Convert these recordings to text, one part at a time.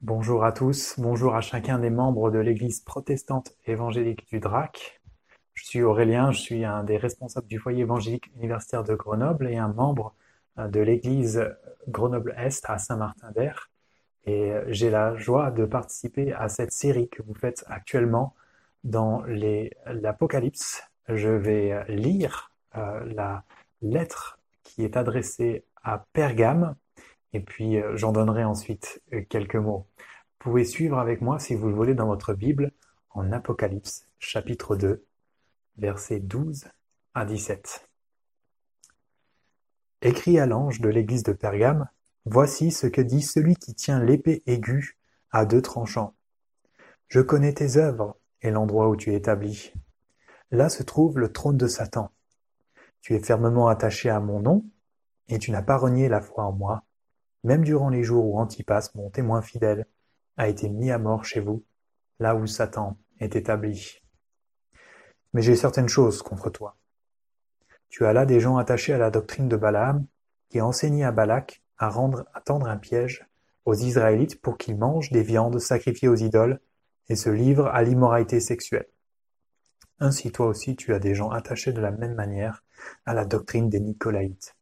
Bonjour à tous, bonjour à chacun des membres de l'Église protestante évangélique du DRAC. Je suis Aurélien, je suis un des responsables du foyer évangélique universitaire de Grenoble et un membre euh, de l'Église Grenoble-Est à Saint-Martin-d'Air. Et euh, j'ai la joie de participer à cette série que vous faites actuellement dans l'Apocalypse. Je vais lire euh, la lettre qui est adressée à Pergame, et puis euh, j'en donnerai ensuite euh, quelques mots. Vous pouvez suivre avec moi, si vous le voulez, dans votre Bible, en Apocalypse, chapitre 2, versets 12 à 17. Écrit à l'ange de l'église de Pergame, Voici ce que dit celui qui tient l'épée aiguë à deux tranchants. Je connais tes œuvres et l'endroit où tu es établi. Là se trouve le trône de Satan. Tu es fermement attaché à mon nom, et tu n'as pas renié la foi en moi, même durant les jours où Antipas, mon témoin fidèle, a été mis à mort chez vous, là où Satan est établi. Mais j'ai certaines choses contre toi. Tu as là des gens attachés à la doctrine de Balaam, qui a enseigné à Balak à tendre un piège aux Israélites pour qu'ils mangent des viandes sacrifiées aux idoles et se livrent à l'immoralité sexuelle. Ainsi toi aussi tu as des gens attachés de la même manière à la doctrine des Nicolaïtes.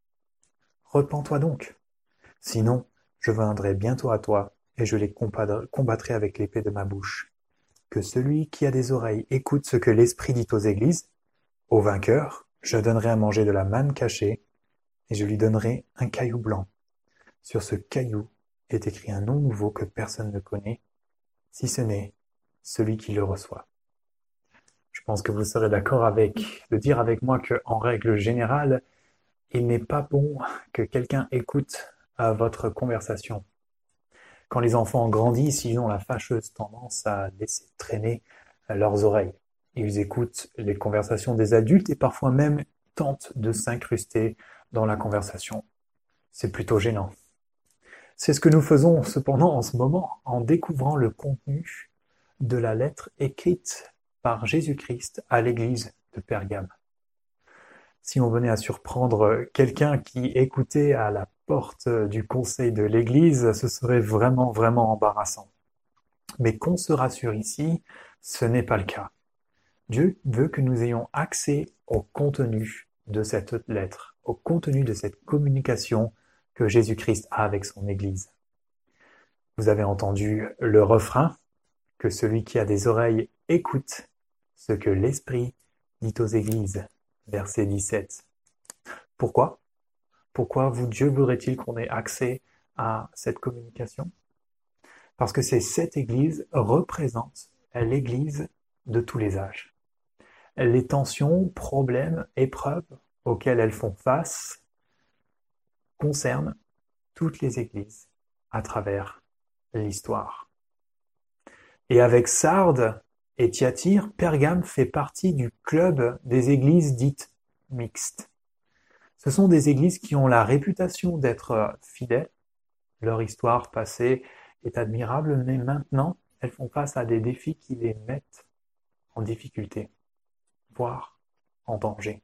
Repends-toi donc, Sinon, je viendrai bientôt à toi, et je les combattrai avec l'épée de ma bouche. Que celui qui a des oreilles écoute ce que l'Esprit dit aux églises. Au vainqueur, je donnerai à manger de la manne cachée, et je lui donnerai un caillou blanc. Sur ce caillou est écrit un nom nouveau que personne ne connaît, si ce n'est celui qui le reçoit. Je pense que vous serez d'accord avec de dire avec moi que, en règle générale, il n'est pas bon que quelqu'un écoute à votre conversation. Quand les enfants grandissent, ils ont la fâcheuse tendance à laisser traîner leurs oreilles. Ils écoutent les conversations des adultes et parfois même tentent de s'incruster dans la conversation. C'est plutôt gênant. C'est ce que nous faisons cependant en ce moment en découvrant le contenu de la lettre écrite par Jésus-Christ à l'église de Pergame. Si on venait à surprendre quelqu'un qui écoutait à la porte du conseil de l'Église, ce serait vraiment, vraiment embarrassant. Mais qu'on se rassure ici, ce n'est pas le cas. Dieu veut que nous ayons accès au contenu de cette lettre, au contenu de cette communication que Jésus-Christ a avec son Église. Vous avez entendu le refrain, que celui qui a des oreilles écoute ce que l'Esprit dit aux Églises, verset 17. Pourquoi? Pourquoi vous, Dieu voudrait-il qu'on ait accès à cette communication? Parce que c'est cette Église représente l'Église de tous les âges. Les tensions, problèmes, épreuves auxquelles elles font face concernent toutes les Églises à travers l'histoire. Et avec Sardes et Thyatire, Pergame fait partie du club des églises dites mixtes. Ce sont des églises qui ont la réputation d'être euh, fidèles. Leur histoire passée est admirable, mais maintenant, elles font face à des défis qui les mettent en difficulté, voire en danger.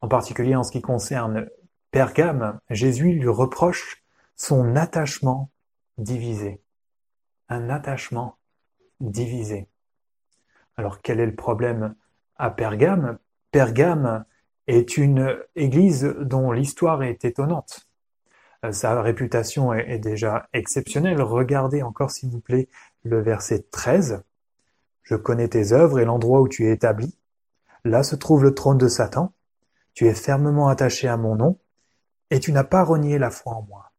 En particulier en ce qui concerne Pergame, Jésus lui reproche son attachement divisé. Un attachement divisé. Alors quel est le problème à Pergame? Pergame est une église dont l'histoire est étonnante. Euh, sa réputation est déjà exceptionnelle. Regardez encore, s'il vous plaît, le verset 13. Je connais tes œuvres et l'endroit où tu es établi. Là se trouve le trône de Satan. Tu es fermement attaché à mon nom, et tu n'as pas renié la foi en moi.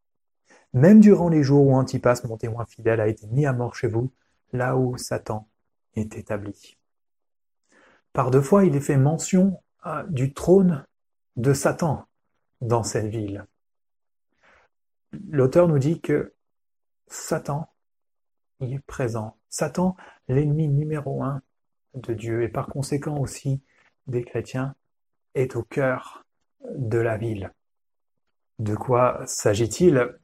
Même durant les jours où Antipas, mon témoin fidèle, a été mis à mort chez vous, là où Satan est établi. Par deux fois, il est fait mention du trône de Satan dans cette ville. L'auteur nous dit que Satan est présent. Satan, l'ennemi numéro un de Dieu et par conséquent aussi des chrétiens, est au cœur de la ville. De quoi s'agit-il?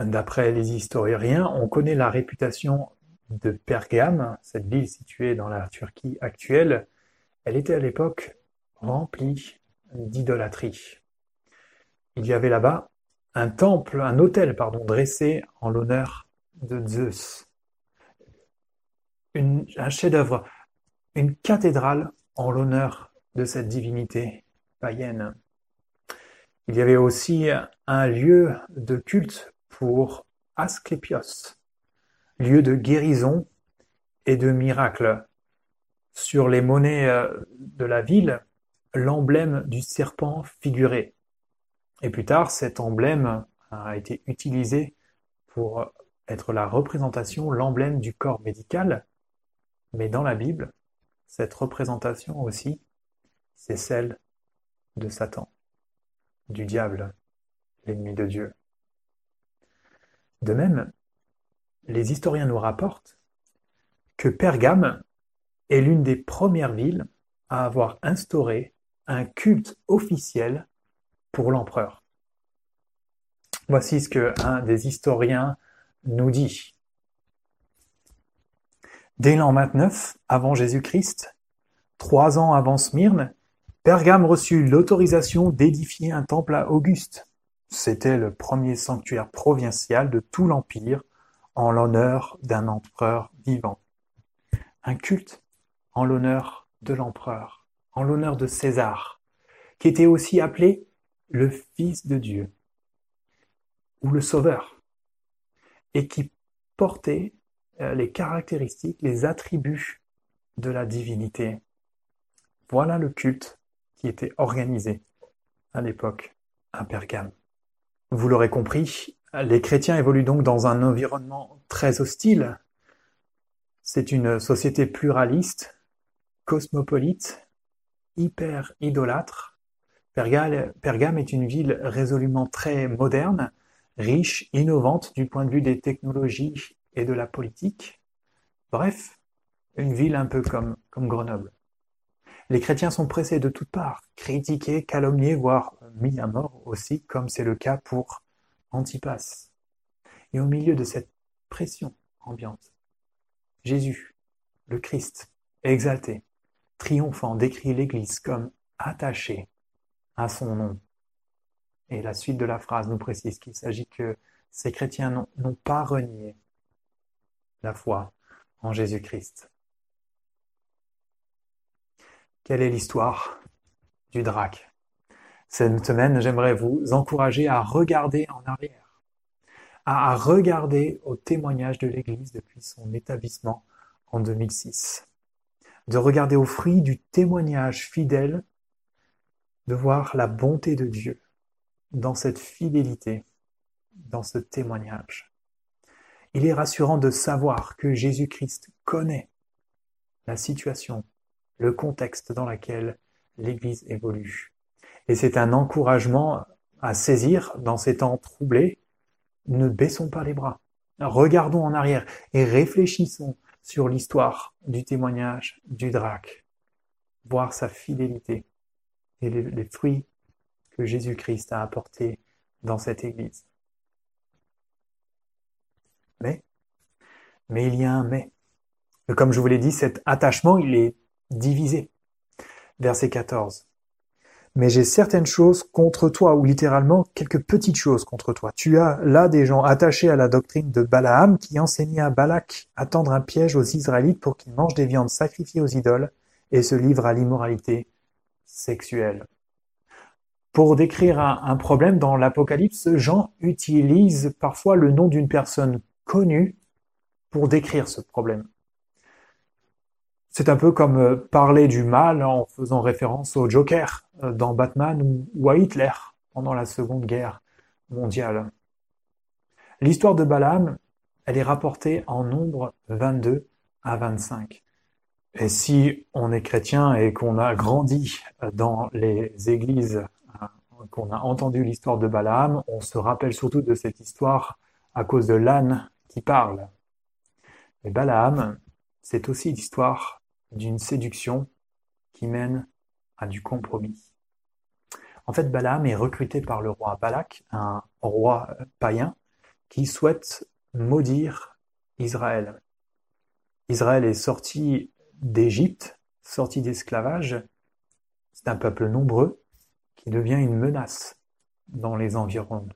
D'après les historiens, on connaît la réputation de Pergame, cette ville située dans la Turquie actuelle. Elle était à l'époque rempli d'idolâtrie. Il y avait là-bas un temple, un autel, pardon, dressé en l'honneur de Zeus. un chef-d'œuvre, une cathédrale en l'honneur de cette divinité païenne. Il y avait aussi un lieu de culte pour Asclépios, lieu de guérison et de miracle. Sur les monnaies euh, de la ville, l'emblème du serpent figuré. Et plus tard, cet emblème a été utilisé pour être la représentation, l'emblème du corps médical. Mais dans la Bible, cette représentation aussi, c'est celle de Satan, du diable, l'ennemi de Dieu. De même, les historiens nous rapportent que Pergame est l'une des premières villes à avoir instauré un culte officiel pour l'empereur. Voici ce que un des historiens nous dit. Dès l'an 29 avant Jésus-Christ, trois ans avant Smyrne, Pergame reçut l'autorisation d'édifier un temple à Auguste. C'était le premier sanctuaire provincial de tout l'Empire en l'honneur d'un empereur vivant. Un culte en l'honneur de l'empereur, l'honneur de César, qui était aussi appelé le Fils de Dieu ou le Sauveur, et qui portait euh, les caractéristiques, les attributs de la divinité. Voilà le culte qui était organisé à l'époque à Pergame. Vous l'aurez compris, les chrétiens évoluent donc dans un environnement très hostile. C'est une société pluraliste, cosmopolite, hyper idolâtre. Pergame est une ville résolument très moderne, riche, innovante du point de vue des technologies et de la politique. Bref, une ville un peu comme, Grenoble. Les chrétiens sont pressés de toutes parts, critiqués, calomniés, voire mis à mort aussi, comme c'est le cas pour Antipas. Et au milieu de cette pression ambiante, Jésus, le Christ, exalté, triomphant, décrit l'Église comme attachée à son nom. Et la suite de la phrase nous précise qu'il s'agit que ces chrétiens n'ont pas renié la foi en Jésus-Christ. Quelle est l'histoire du drac Cette semaine, j'aimerais vous encourager à regarder en arrière, à regarder au témoignage de l'Église depuis son établissement en 2006, de regarder au fruit du témoignage fidèle, de voir la bonté de Dieu dans cette fidélité, dans ce témoignage. Il est rassurant de savoir que Jésus-Christ connaît la situation, le contexte dans lequel l'Église évolue. Et c'est un encouragement à saisir dans ces temps troublés. Ne baissons pas les bras. Regardons en arrière et réfléchissons sur l'histoire du témoignage du drac, voir sa fidélité et les, fruits que Jésus-Christ a apportés dans cette Église. Mais, mais il y a un mais. Comme je vous l'ai dit, cet attachement, il est divisé. Verset 14. Mais j'ai certaines choses contre toi, ou littéralement quelques petites choses contre toi. Tu as là des gens attachés à la doctrine de Balaam qui enseignait à Balak à tendre un piège aux Israélites pour qu'ils mangent des viandes sacrifiées aux idoles et se livrent à l'immoralité sexuelle. Pour décrire un, problème dans l'Apocalypse, Jean utilise parfois le nom d'une personne connue pour décrire ce problème. C'est un peu comme euh, parler du mal en faisant référence au Joker euh, dans Batman ou à Hitler pendant la Seconde Guerre mondiale. L'histoire de Balaam, elle est rapportée en nombre 22 à 25. Et si on est chrétien et qu'on a grandi dans les églises, qu'on a entendu l'histoire de Balaam, on se rappelle surtout de cette histoire à cause de l'âne qui parle. Mais Balaam, c'est aussi l'histoire d'une séduction qui mène à du compromis. En fait, Balaam est recruté par le roi Balak, un roi païen, qui souhaite maudire Israël. Israël est sorti d'Égypte, sorti d'esclavage. C'est un peuple nombreux qui devient une menace dans les environs.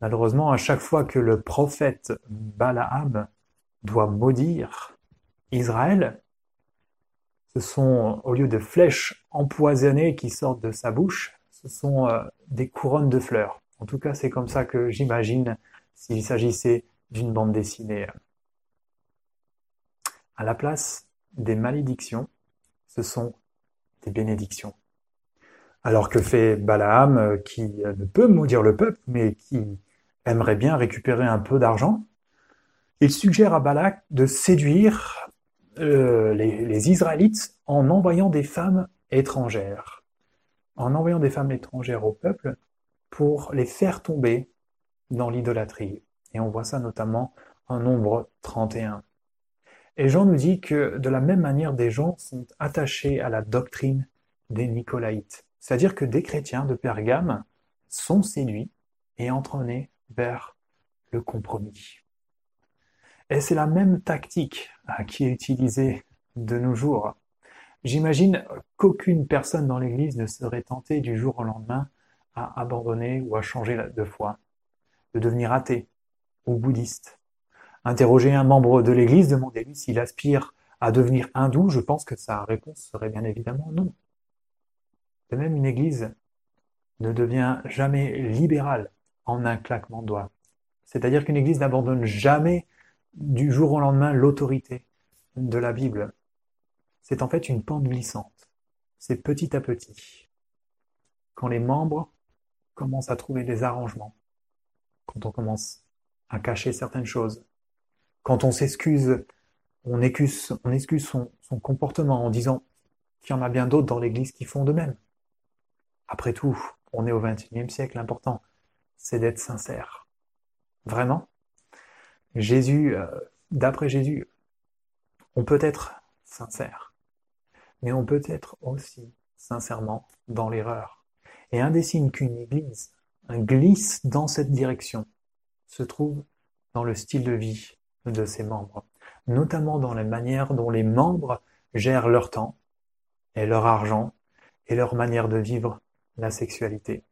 Malheureusement, à chaque fois que le prophète Balaam doit maudire Israël, ce sont, au lieu de flèches empoisonnées qui sortent de sa bouche, ce sont euh, des couronnes de fleurs. En tout cas, c'est comme ça que j'imagine s'il s'agissait d'une bande dessinée. À la place des malédictions, ce sont des bénédictions. Alors que fait Balaam, euh, qui ne peut maudire le peuple, mais qui aimerait bien récupérer un peu d'argent, il suggère à Balak de séduire euh, les, Israélites en envoyant des femmes étrangères, en envoyant des femmes étrangères au peuple pour les faire tomber dans l'idolâtrie. Et on voit ça notamment en nombre 31. Et Jean nous dit que de la même manière, des gens sont attachés à la doctrine des Nicolaïtes. C'est-à-dire que des chrétiens de Pergame sont séduits et entraînés vers le compromis. Et c'est la même tactique hein, qui est utilisée de nos jours. J'imagine qu'aucune personne dans l'Église ne serait tentée du jour au lendemain à abandonner ou à changer de foi, de devenir athée ou bouddhiste. Interroger un membre de l'Église, demander-lui s'il aspire à devenir hindou, je pense que sa réponse serait bien évidemment non. De même, une Église ne devient jamais libérale en un claquement de doigts. C'est-à-dire qu'une Église n'abandonne jamais du jour au lendemain l'autorité de la Bible. C'est en fait une pente glissante. C'est petit à petit. Quand les membres commencent à trouver des arrangements, quand on commence à cacher certaines choses, quand on s'excuse, on excuse, on excuse son, son comportement en disant qu'il y en a bien d'autres dans l'Église qui font de même. Après tout, on est au XXIe siècle, l'important, c'est d'être sincère. Vraiment? Jésus, euh, d'après Jésus, on peut être sincère, mais on peut être aussi sincèrement dans l'erreur. Et un des qu'une église glisse dans cette direction se trouve dans le style de vie de ses membres, notamment dans la manière dont les membres gèrent leur temps et leur argent et leur manière de vivre la sexualité.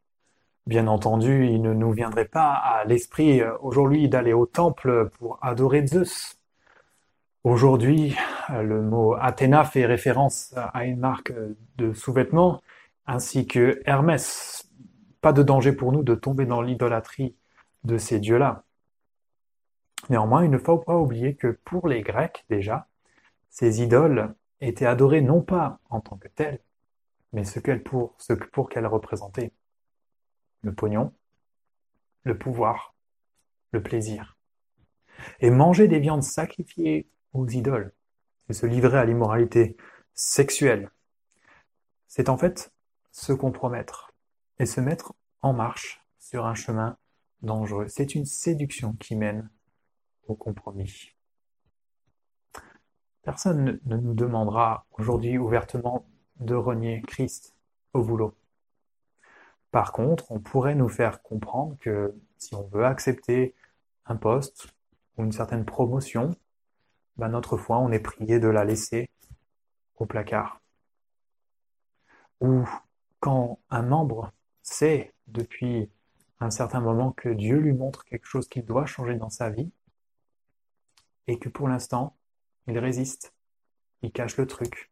Bien entendu, il ne nous viendrait pas à l'esprit euh, aujourd'hui d'aller au temple pour adorer Zeus. Aujourd'hui, euh, le mot Athéna fait référence à une marque de sous-vêtements ainsi que Hermès. Pas de danger pour nous de tomber dans l'idolâtrie de ces dieux-là. Néanmoins, il ne faut pas oublier que pour les Grecs déjà, ces idoles étaient adorées non pas en tant que telles, mais ce, qu'elles pour, qu'elles représentaient le pognon, le pouvoir, le plaisir. Et manger des viandes sacrifiées aux idoles et se livrer à l'immoralité sexuelle, c'est en fait se compromettre et se mettre en marche sur un chemin dangereux. C'est une séduction qui mène au compromis. Personne ne nous demandera aujourd'hui ouvertement de renier Christ au boulot. Par contre, on pourrait nous faire comprendre que si on veut accepter un poste ou une certaine promotion, ben notre foi, on est prié de la laisser au placard. Ou quand un membre sait depuis un certain moment que Dieu lui montre quelque chose qu'il doit changer dans sa vie, et que pour l'instant, il résiste, il cache le truc,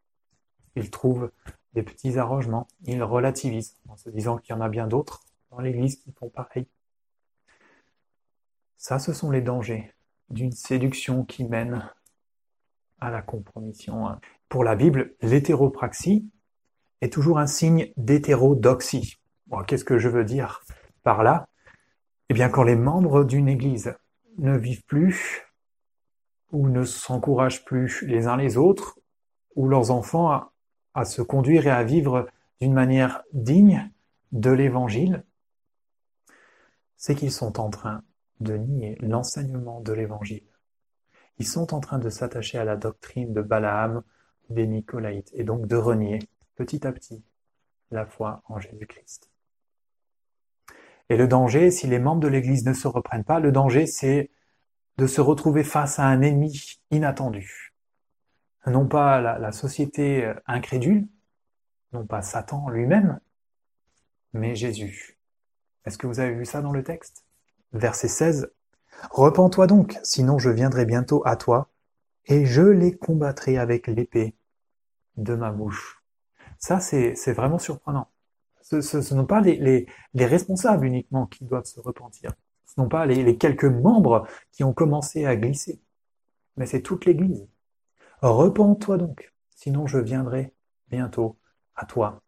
il trouve des petits arrangements, il relativise en se disant qu'il y en a bien d'autres dans l'Église qui font pareil. Ça, ce sont les dangers d'une séduction qui mène à la compromission. Pour la Bible, l'hétéropraxie est toujours un signe d'hétérodoxie. Qu'est-ce que je veux dire par là? Eh bien, quand les membres d'une Église ne vivent plus ou ne s'encouragent plus les uns les autres, ou leurs enfants à se conduire et à vivre d'une manière digne de l'Évangile, c'est qu'ils sont en train de nier l'enseignement de l'Évangile. Ils sont en train de s'attacher à la doctrine de Balaam des Nicolaïtes et donc de renier petit à petit la foi en Jésus-Christ. Et le danger, si les membres de l'Église ne se reprennent pas, le danger, c'est de se retrouver face à un ennemi inattendu, non pas la, société euh, incrédule, non pas Satan lui-même, mais Jésus. Est-ce que vous avez vu ça dans le texte? Verset 16. Repends-toi donc, sinon je viendrai bientôt à toi, et je les combattrai avec l'épée de ma bouche. Ça, c'est vraiment surprenant. Ce, ce, pas les, les, les, responsables uniquement qui doivent se repentir. Ce ne sont pas les quelques membres qui ont commencé à glisser. Mais c'est toute l'Église. Repends-toi donc, sinon je viendrai bientôt à toi.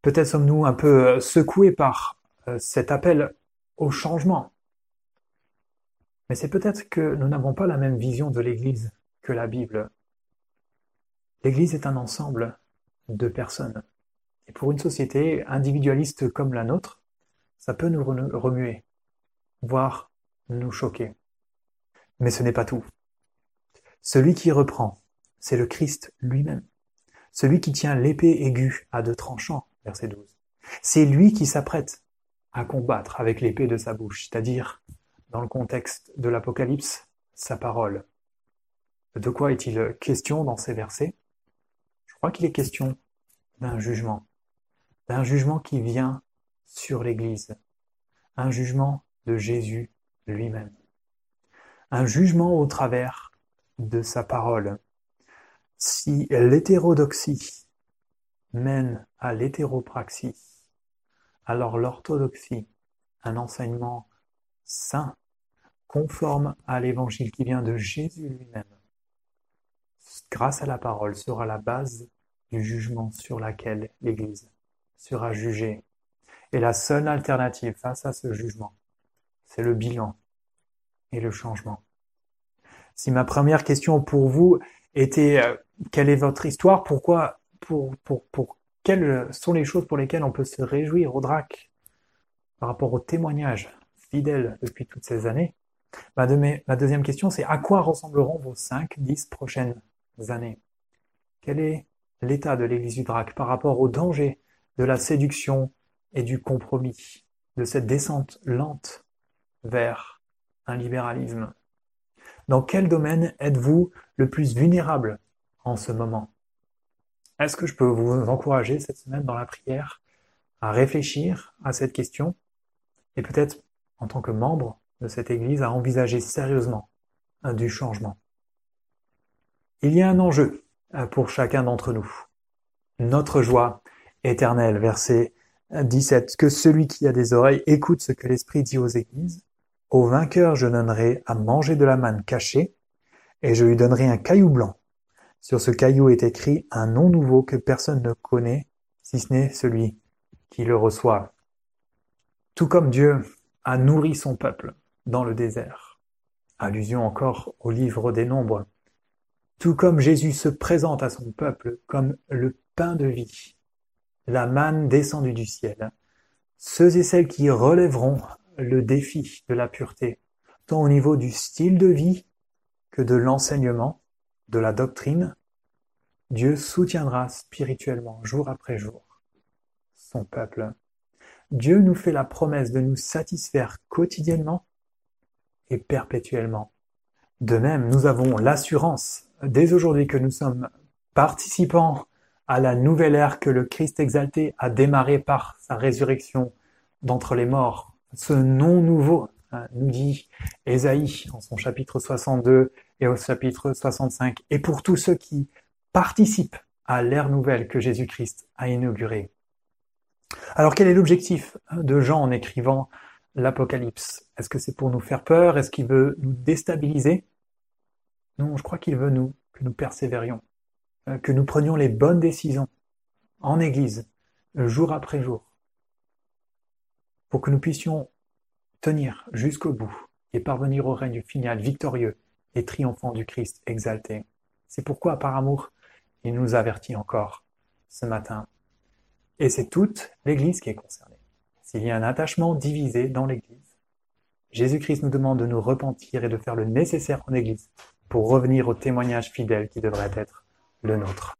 Peut-être sommes-nous un peu euh, secoués par euh, cet appel au changement. Mais c'est peut-être que nous n'avons pas la même vision de l'Église que la Bible. L'Église est un ensemble de personnes. Et pour une société individualiste comme la nôtre, ça peut nous remuer, voire nous choquer. Mais ce n'est pas tout. Celui qui reprend, c'est le Christ lui-même. Celui qui tient l'épée aiguë à deux tranchants, verset 12. C'est lui qui s'apprête à combattre avec l'épée de sa bouche, c'est-à-dire, dans le contexte de l'Apocalypse, sa parole. De quoi est-il question dans ces versets? Je crois qu'il est question d'un jugement, d'un jugement qui vient sur l'Église, un jugement de Jésus lui-même, un jugement au travers de sa parole. Si l'hétérodoxie mène à l'hétéropraxie, alors l'orthodoxie, un enseignement saint, conforme à l'évangile qui vient de Jésus lui-même, grâce à la parole, sera la base du jugement sur laquelle l'Église sera jugée. Et la seule alternative face à ce jugement, c'est le bilan et le changement. Si ma première question pour vous était euh, quelle est votre histoire, pourquoi, pour, pour, pour quelles sont les choses pour lesquelles on peut se réjouir au DRAC par rapport au témoignage fidèle depuis toutes ces années, ma, ma deuxième question c'est à quoi ressembleront vos 5, 10 prochaines années? Quel est l'état de l'Église du Drac par rapport au danger de la séduction et du compromis, de cette descente lente vers un libéralisme Dans quel domaine êtes-vous le plus vulnérable en ce moment? Est-ce que je peux vous encourager cette semaine dans la prière à réfléchir à cette question et peut-être en tant que membre de cette Église à envisager sérieusement du changement? Il y a un enjeu pour chacun d'entre nous. Notre joie éternelle, verset 17. Que celui qui a des oreilles écoute ce que l'Esprit dit aux églises. Au vainqueur, je donnerai à manger de la manne cachée, et je lui donnerai un caillou blanc. Sur ce caillou est écrit un nom nouveau que personne ne connaît, si ce n'est celui qui le reçoit. Tout comme Dieu a nourri son peuple dans le désert. Allusion encore au livre des Nombres. Tout comme Jésus se présente à son peuple comme le pain de vie, la manne descendue du ciel, ceux et celles qui relèveront le défi de la pureté, tant au niveau du style de vie que de l'enseignement, de la doctrine, Dieu soutiendra spirituellement jour après jour son peuple. Dieu nous fait la promesse de nous satisfaire quotidiennement et perpétuellement. De même, nous avons l'assurance dès aujourd'hui que nous sommes participants à la nouvelle ère que le Christ exalté a démarré par sa résurrection d'entre les morts. Ce nom nouveau, hein, nous dit Ésaïe en son chapitre 62 et au chapitre 65, et pour tous ceux qui participent à l'ère nouvelle que Jésus-Christ a inaugurée. Alors quel est l'objectif de Jean en écrivant l'Apocalypse? Est-ce que c'est pour nous faire peur? Est-ce qu'il veut nous déstabiliser? Non, je crois qu'il veut nous, que nous persévérions, euh, que nous prenions les bonnes décisions en Église, jour après jour, pour que nous puissions tenir jusqu'au bout et parvenir au règne final victorieux et triomphant du Christ exalté. C'est pourquoi, par amour, il nous avertit encore ce matin. Et c'est toute l'Église qui est concernée. S'il y a un attachement divisé dans l'Église, Jésus-Christ nous demande de nous repentir et de faire le nécessaire en Église pour revenir au témoignage fidèle qui devrait être le nôtre.